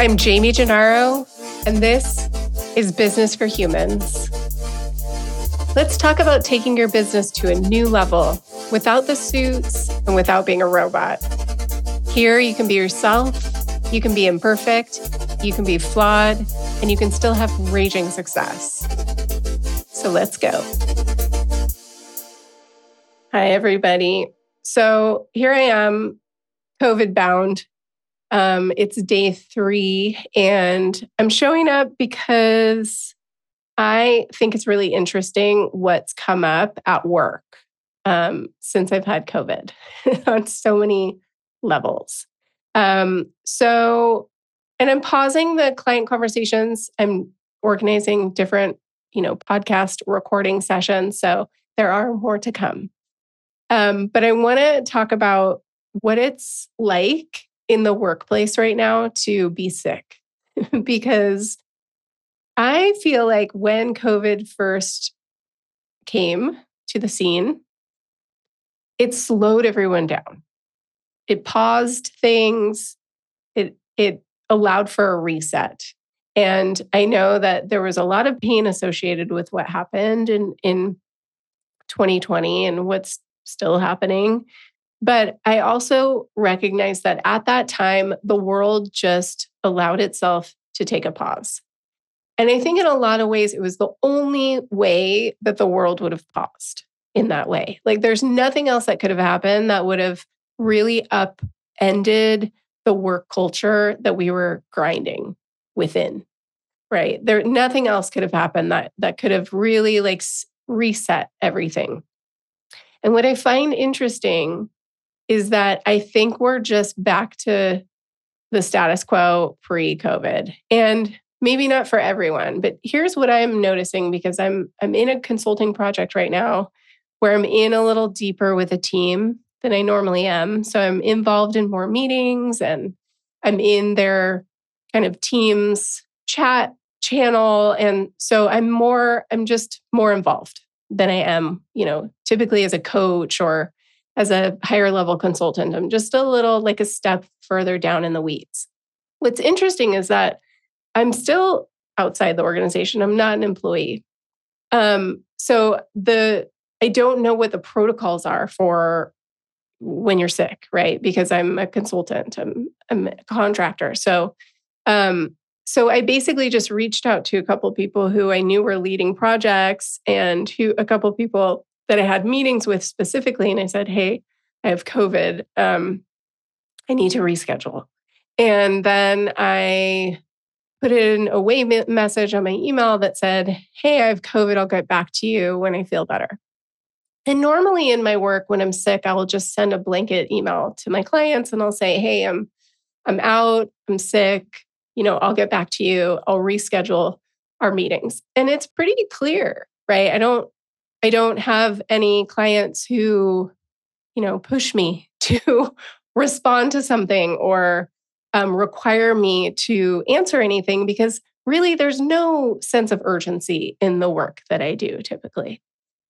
I'm Jaime Gennaro, and this is Business for Humans. Let's talk about taking your business to a new level without the suits and without being a robot. Here, you can be yourself, you can be imperfect, you can be flawed, and you can still have raging success. So let's go. Hi, everybody. So here I am, COVID bound, um, it's day three, and I'm showing up because I think it's really interesting what's come up at work um, since I've had COVID on so many levels. Um, so, and I'm pausing the client conversations. I'm organizing different, you know, podcast recording sessions. So there are more to come. Um, but I want to talk about what it's like in the workplace right now to be sick because I feel like when COVID first came to the scene, it slowed everyone down. It paused things. It it allowed for a reset. And I know that there was a lot of pain associated with what happened in in 2020 and what's still happening. But I also recognize that at that time, the world just allowed itself to take a pause. And I think in a lot of ways, it was the only way that the world would have paused in that way. Like there's nothing else that could have happened that would have really upended the work culture that we were grinding within. Right. There nothing else could have happened that that could have really like reset everything. And what I find interesting is that I think we're just back to the status quo pre COVID. And maybe not for everyone, but here's what I'm noticing because I'm I'm in a consulting project right now where I'm in a little deeper with a team than I normally am. So I'm involved in more meetings and I'm in their kind of teams chat channel and so I'm more I'm just more involved than I am, you know, typically as a coach or as a higher level consultant. I'm just a little like a step further down in the weeds. What's interesting is that I'm still outside the organization. I'm not an employee. Um, so the I don't know what the protocols are for when you're sick, right? Because I'm a consultant, I'm, I'm a contractor. So um, so I basically just reached out to a couple people who I knew were leading projects and who a couple people that I had meetings with specifically. And I said, Hey, I have COVID. Um, I need to reschedule. And then I put in a way message on my email that said, Hey, I have COVID. I'll get back to you when I feel better. And normally in my work, when I'm sick, I will just send a blanket email to my clients and I'll say, Hey, I'm I'm out, I'm sick, you know, I'll get back to you. I'll reschedule our meetings. And it's pretty clear, right? I don't I don't have any clients who, you know, push me to respond to something or um, require me to answer anything because really there's no sense of urgency in the work that I do typically.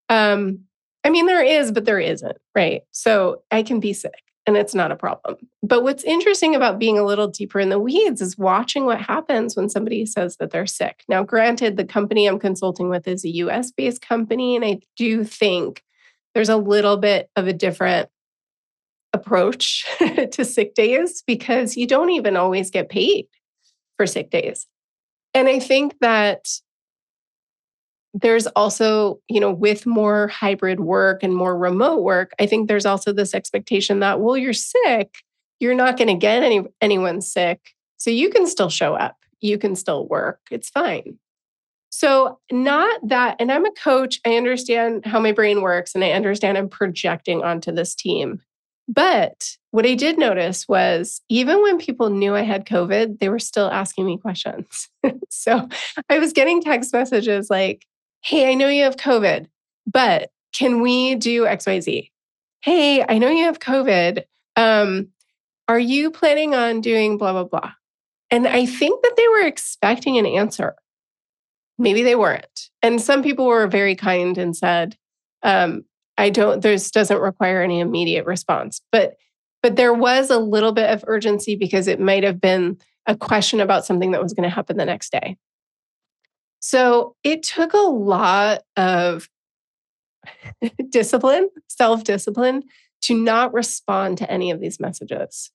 Um, I mean, there is, but there isn't, right? So I can be sick and it's not a problem. But what's interesting about being a little deeper in the weeds is watching what happens when somebody says that they're sick. Now, granted, the company I'm consulting with is a US based company, and I do think there's a little bit of a different approach to sick days because you don't even always get paid for sick days. And I think that there's also, you know, with more hybrid work and more remote work, I think there's also this expectation that, well, you're sick, you're not going to get any anyone sick. So you can still show up, you can still work. It's fine. So, not that, and I'm a coach, I understand how my brain works and I understand I'm projecting onto this team. But what I did notice was even when people knew I had COVID, they were still asking me questions. so I was getting text messages like, Hey, I know you have COVID, but can we do XYZ? Hey, I know you have COVID. Um, are you planning on doing blah, blah, blah? And I think that they were expecting an answer. Maybe they weren't. And some people were very kind and said, um, I don't, this doesn't require any immediate response. But but there was a little bit of urgency because it might have been a question about something that was going to happen the next day. So it took a lot of discipline, self discipline to not respond to any of these messages.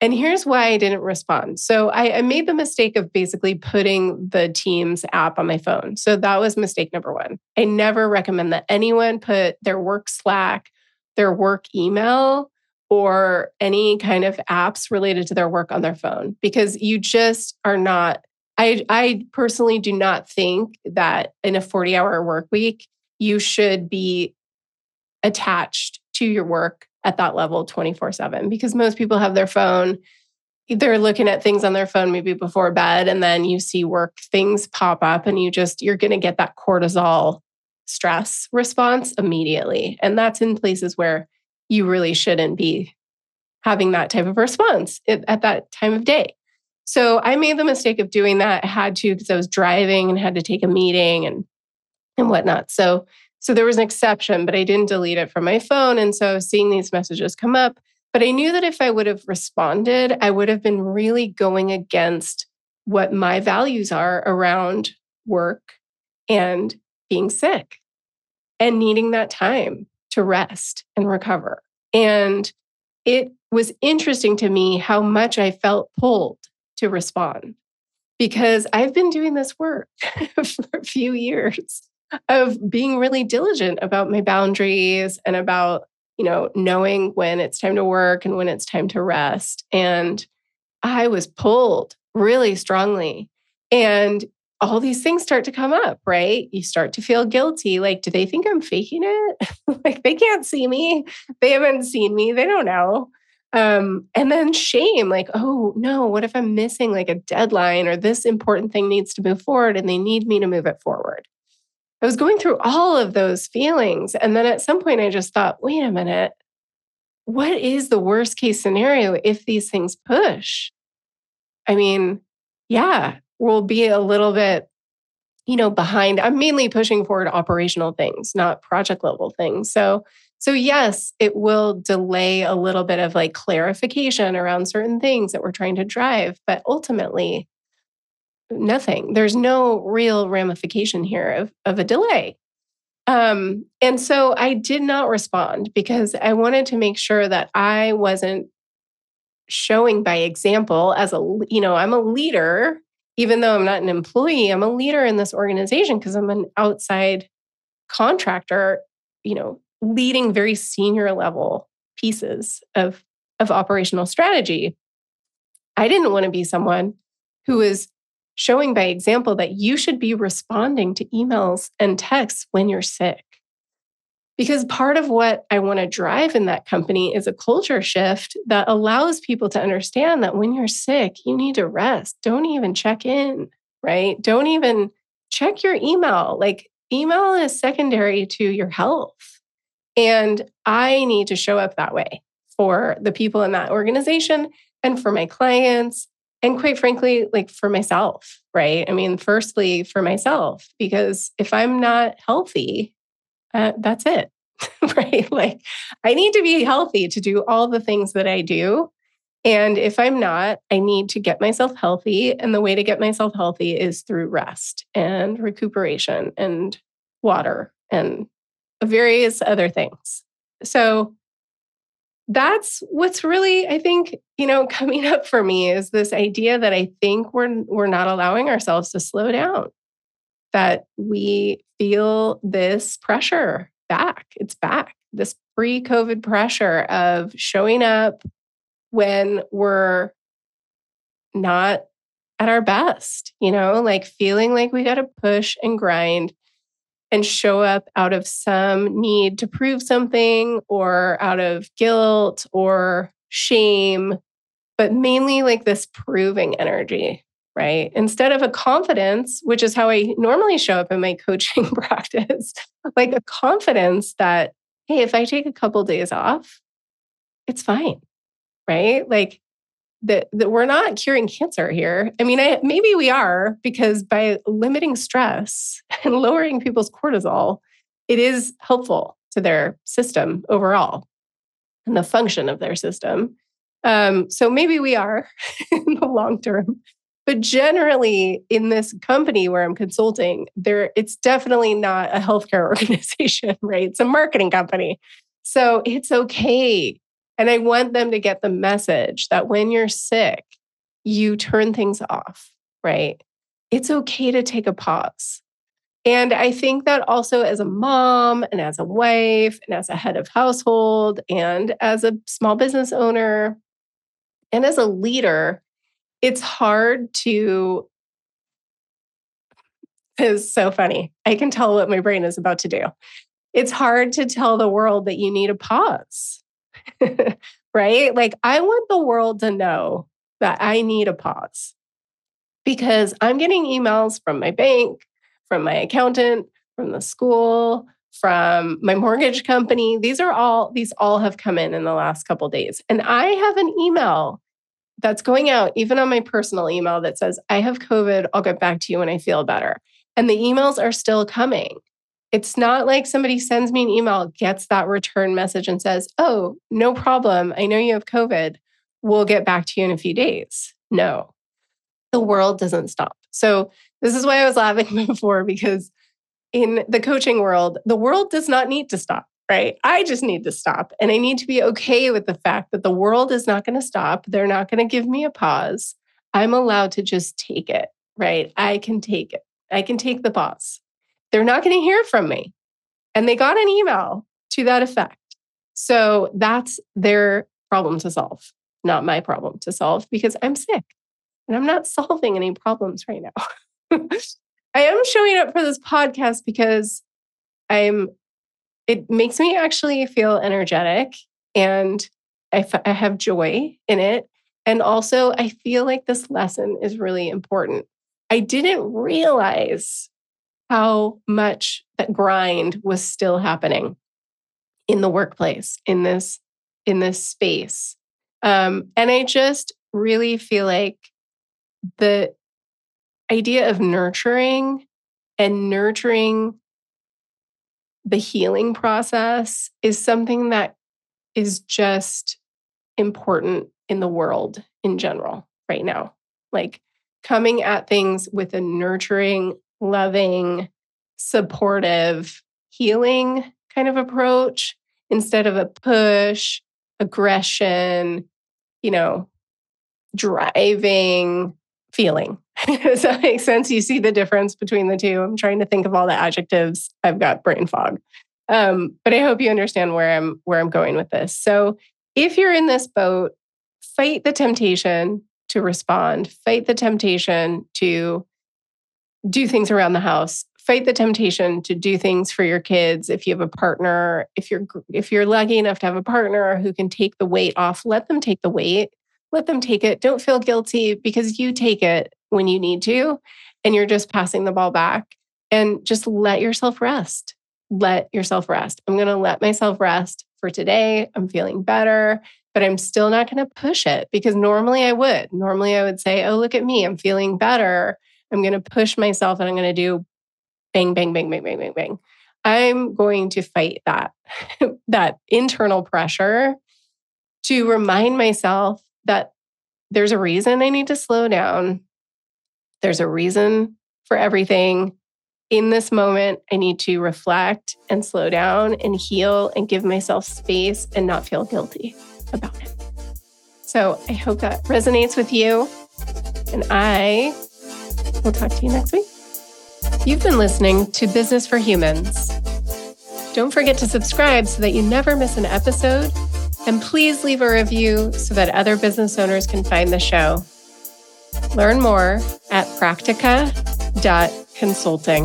And here's why I didn't respond. So I, I, made the mistake of basically putting the Teams app on my phone. So that was mistake number one. I never recommend that anyone put their work Slack, their work email, or any kind of apps related to their work on their phone because you just are not. I, I personally do not think that in a 40 hour work week, you should be attached to your work at that level 24 7 because most people have their phone they're looking at things on their phone maybe before bed and then you see work things pop up and you just you're going to get that cortisol stress response immediately. And that's in places where you really shouldn't be having that type of response at that time of day so i made the mistake of doing that i had to because i was driving and had to take a meeting and and whatnot so so there was an exception, but I didn't delete it from my phone. And so seeing these messages come up. But I knew that if I would have responded, I would have been really going against what my values are around work and being sick and needing that time to rest and recover. And it was interesting to me how much I felt pulled to respond because I've been doing this work for a few years of being really diligent about my boundaries and about, you know, knowing when it's time to work and when it's time to rest. And I was pulled really strongly. And all these things start to come up, right? You start to feel guilty. Like, do they think I'm faking it? like, they can't see me. They haven't seen me. They don't know. Um, and then shame, like, oh no, what if I'm missing like a deadline or this important thing needs to move forward and they need me to move it forward? I was going through all of those feelings. And then at some point, I just thought, wait a minute, what is the worst case scenario if these things push? I mean, yeah, we'll be a little bit, you know, behind. I'm mainly pushing forward operational things, not project level things. So, so yes, it will delay a little bit of like clarification around certain things that we're trying to drive, but ultimately, nothing. There's no real ramification here of, of a delay. Um, and so I did not respond because I wanted to make sure that I wasn't showing by example as a, you know, I'm a leader, even though I'm not an employee, I'm a leader in this organization because I'm an outside contractor, you know, leading very senior level pieces of, of operational strategy. I didn't want to be someone who is showing by example that you should be responding to emails and texts when you're sick. Because part of what I want to drive in that company is a culture shift that allows people to understand that when you're sick, you need to rest. Don't even check in, right? Don't even check your email. Like, email is secondary to your health. And I need to show up that way for the people in that organization and for my clients and quite frankly, like for myself, right? I mean, firstly, for myself, because if I'm not healthy, uh, that's it, right? Like I need to be healthy to do all the things that I do. And if I'm not, I need to get myself healthy. And the way to get myself healthy is through rest and recuperation and water and various other things. So that's what's really i think you know coming up for me is this idea that i think we're we're not allowing ourselves to slow down that we feel this pressure back it's back this pre-covid pressure of showing up when we're not at our best you know like feeling like we got to push and grind and show up out of some need to prove something or out of guilt or shame, but mainly like this proving energy, right? Instead of a confidence, which is how I normally show up in my coaching practice, like a confidence that, hey, if I take a couple days off, it's fine, right? Like that, that we're not curing cancer here. I mean, I, maybe we are because by limiting stress and lowering people's cortisol, it is helpful to their system overall and the function of their system. Um, so maybe we are in the long term. But generally, in this company where I'm consulting, there it's definitely not a healthcare organization, right? It's a marketing company. So it's okay. And I want them to get the message that when you're sick, you turn things off, right? It's okay to take a pause. And I think that also as a mom and as a wife and as a head of household and as a small business owner and as a leader, it's hard to is so funny. I can tell what my brain is about to do. It's hard to tell the world that you need a pause. right? Like I want the world to know that I need a pause because I'm getting emails from my bank, from my accountant, from the school, from my mortgage company. These are all these all have come in in the last couple days. And I have an email that's going out even on my personal email that says, I have COVID. I'll get back to you when I feel better. And the emails are still coming. It's not like somebody sends me an email, gets that return message, and says, Oh, no problem. I know you have COVID. We'll get back to you in a few days. No, the world doesn't stop. So, this is why I was laughing before because in the coaching world, the world does not need to stop right? I just need to stop. And I need to be okay with the fact that the world is not going to stop. They're not going to give me a pause. I'm allowed to just take it, right? I can take it. I can take the pause. They're not going to hear from me. And they got an email to that effect. So that's their problem to solve, not my problem to solve because I'm sick and I'm not solving any problems right now. I am showing up for this podcast because I'm it makes me actually feel energetic and I, f- I have joy in it. And also, I feel like this lesson is really important. I didn't realize how much that grind was still happening in the workplace in this in this space um, and i just really feel like the idea of nurturing and nurturing the healing process is something that is just important in the world in general right now. Like coming at things with a nurturing, loving, supportive, healing kind of approach instead of a push, aggression, you know, driving feeling. Does that make sense? You see the difference between the two. I'm trying to think of all the adjectives. I've got brain fog. Um, but I hope you understand where I'm where I'm going with this. So if you're in this boat, fight the temptation to respond, fight the temptation to do things around the house, fight the temptation to do things for your kids if you have a partner, if you're if you're lucky enough to have a partner who can take the weight off, let them take the weight. Let them take it. Don't feel guilty because you take it when you need to and you're just passing the ball back and just let yourself rest. Let yourself rest. I'm going to let myself rest for today. I'm feeling better, but I'm still not going to push it because normally I would. Normally I would say, Oh, look at me. I'm feeling better. I'm going to push myself and I'm going to do bang, bang, bang, bang, bang, bang, bang. I'm going to fight that, that internal pressure to remind myself that there's a reason I need to slow down. There's a reason for everything. In this moment, I need to reflect and slow down and heal and give myself space and not feel guilty about it. So I hope that resonates with you. And I will talk to you next week. You've been listening to Business for Humans. Don't forget to subscribe so that you never miss an episode. And please leave a review so that other business owners can find the show. Learn more at practica.consulting.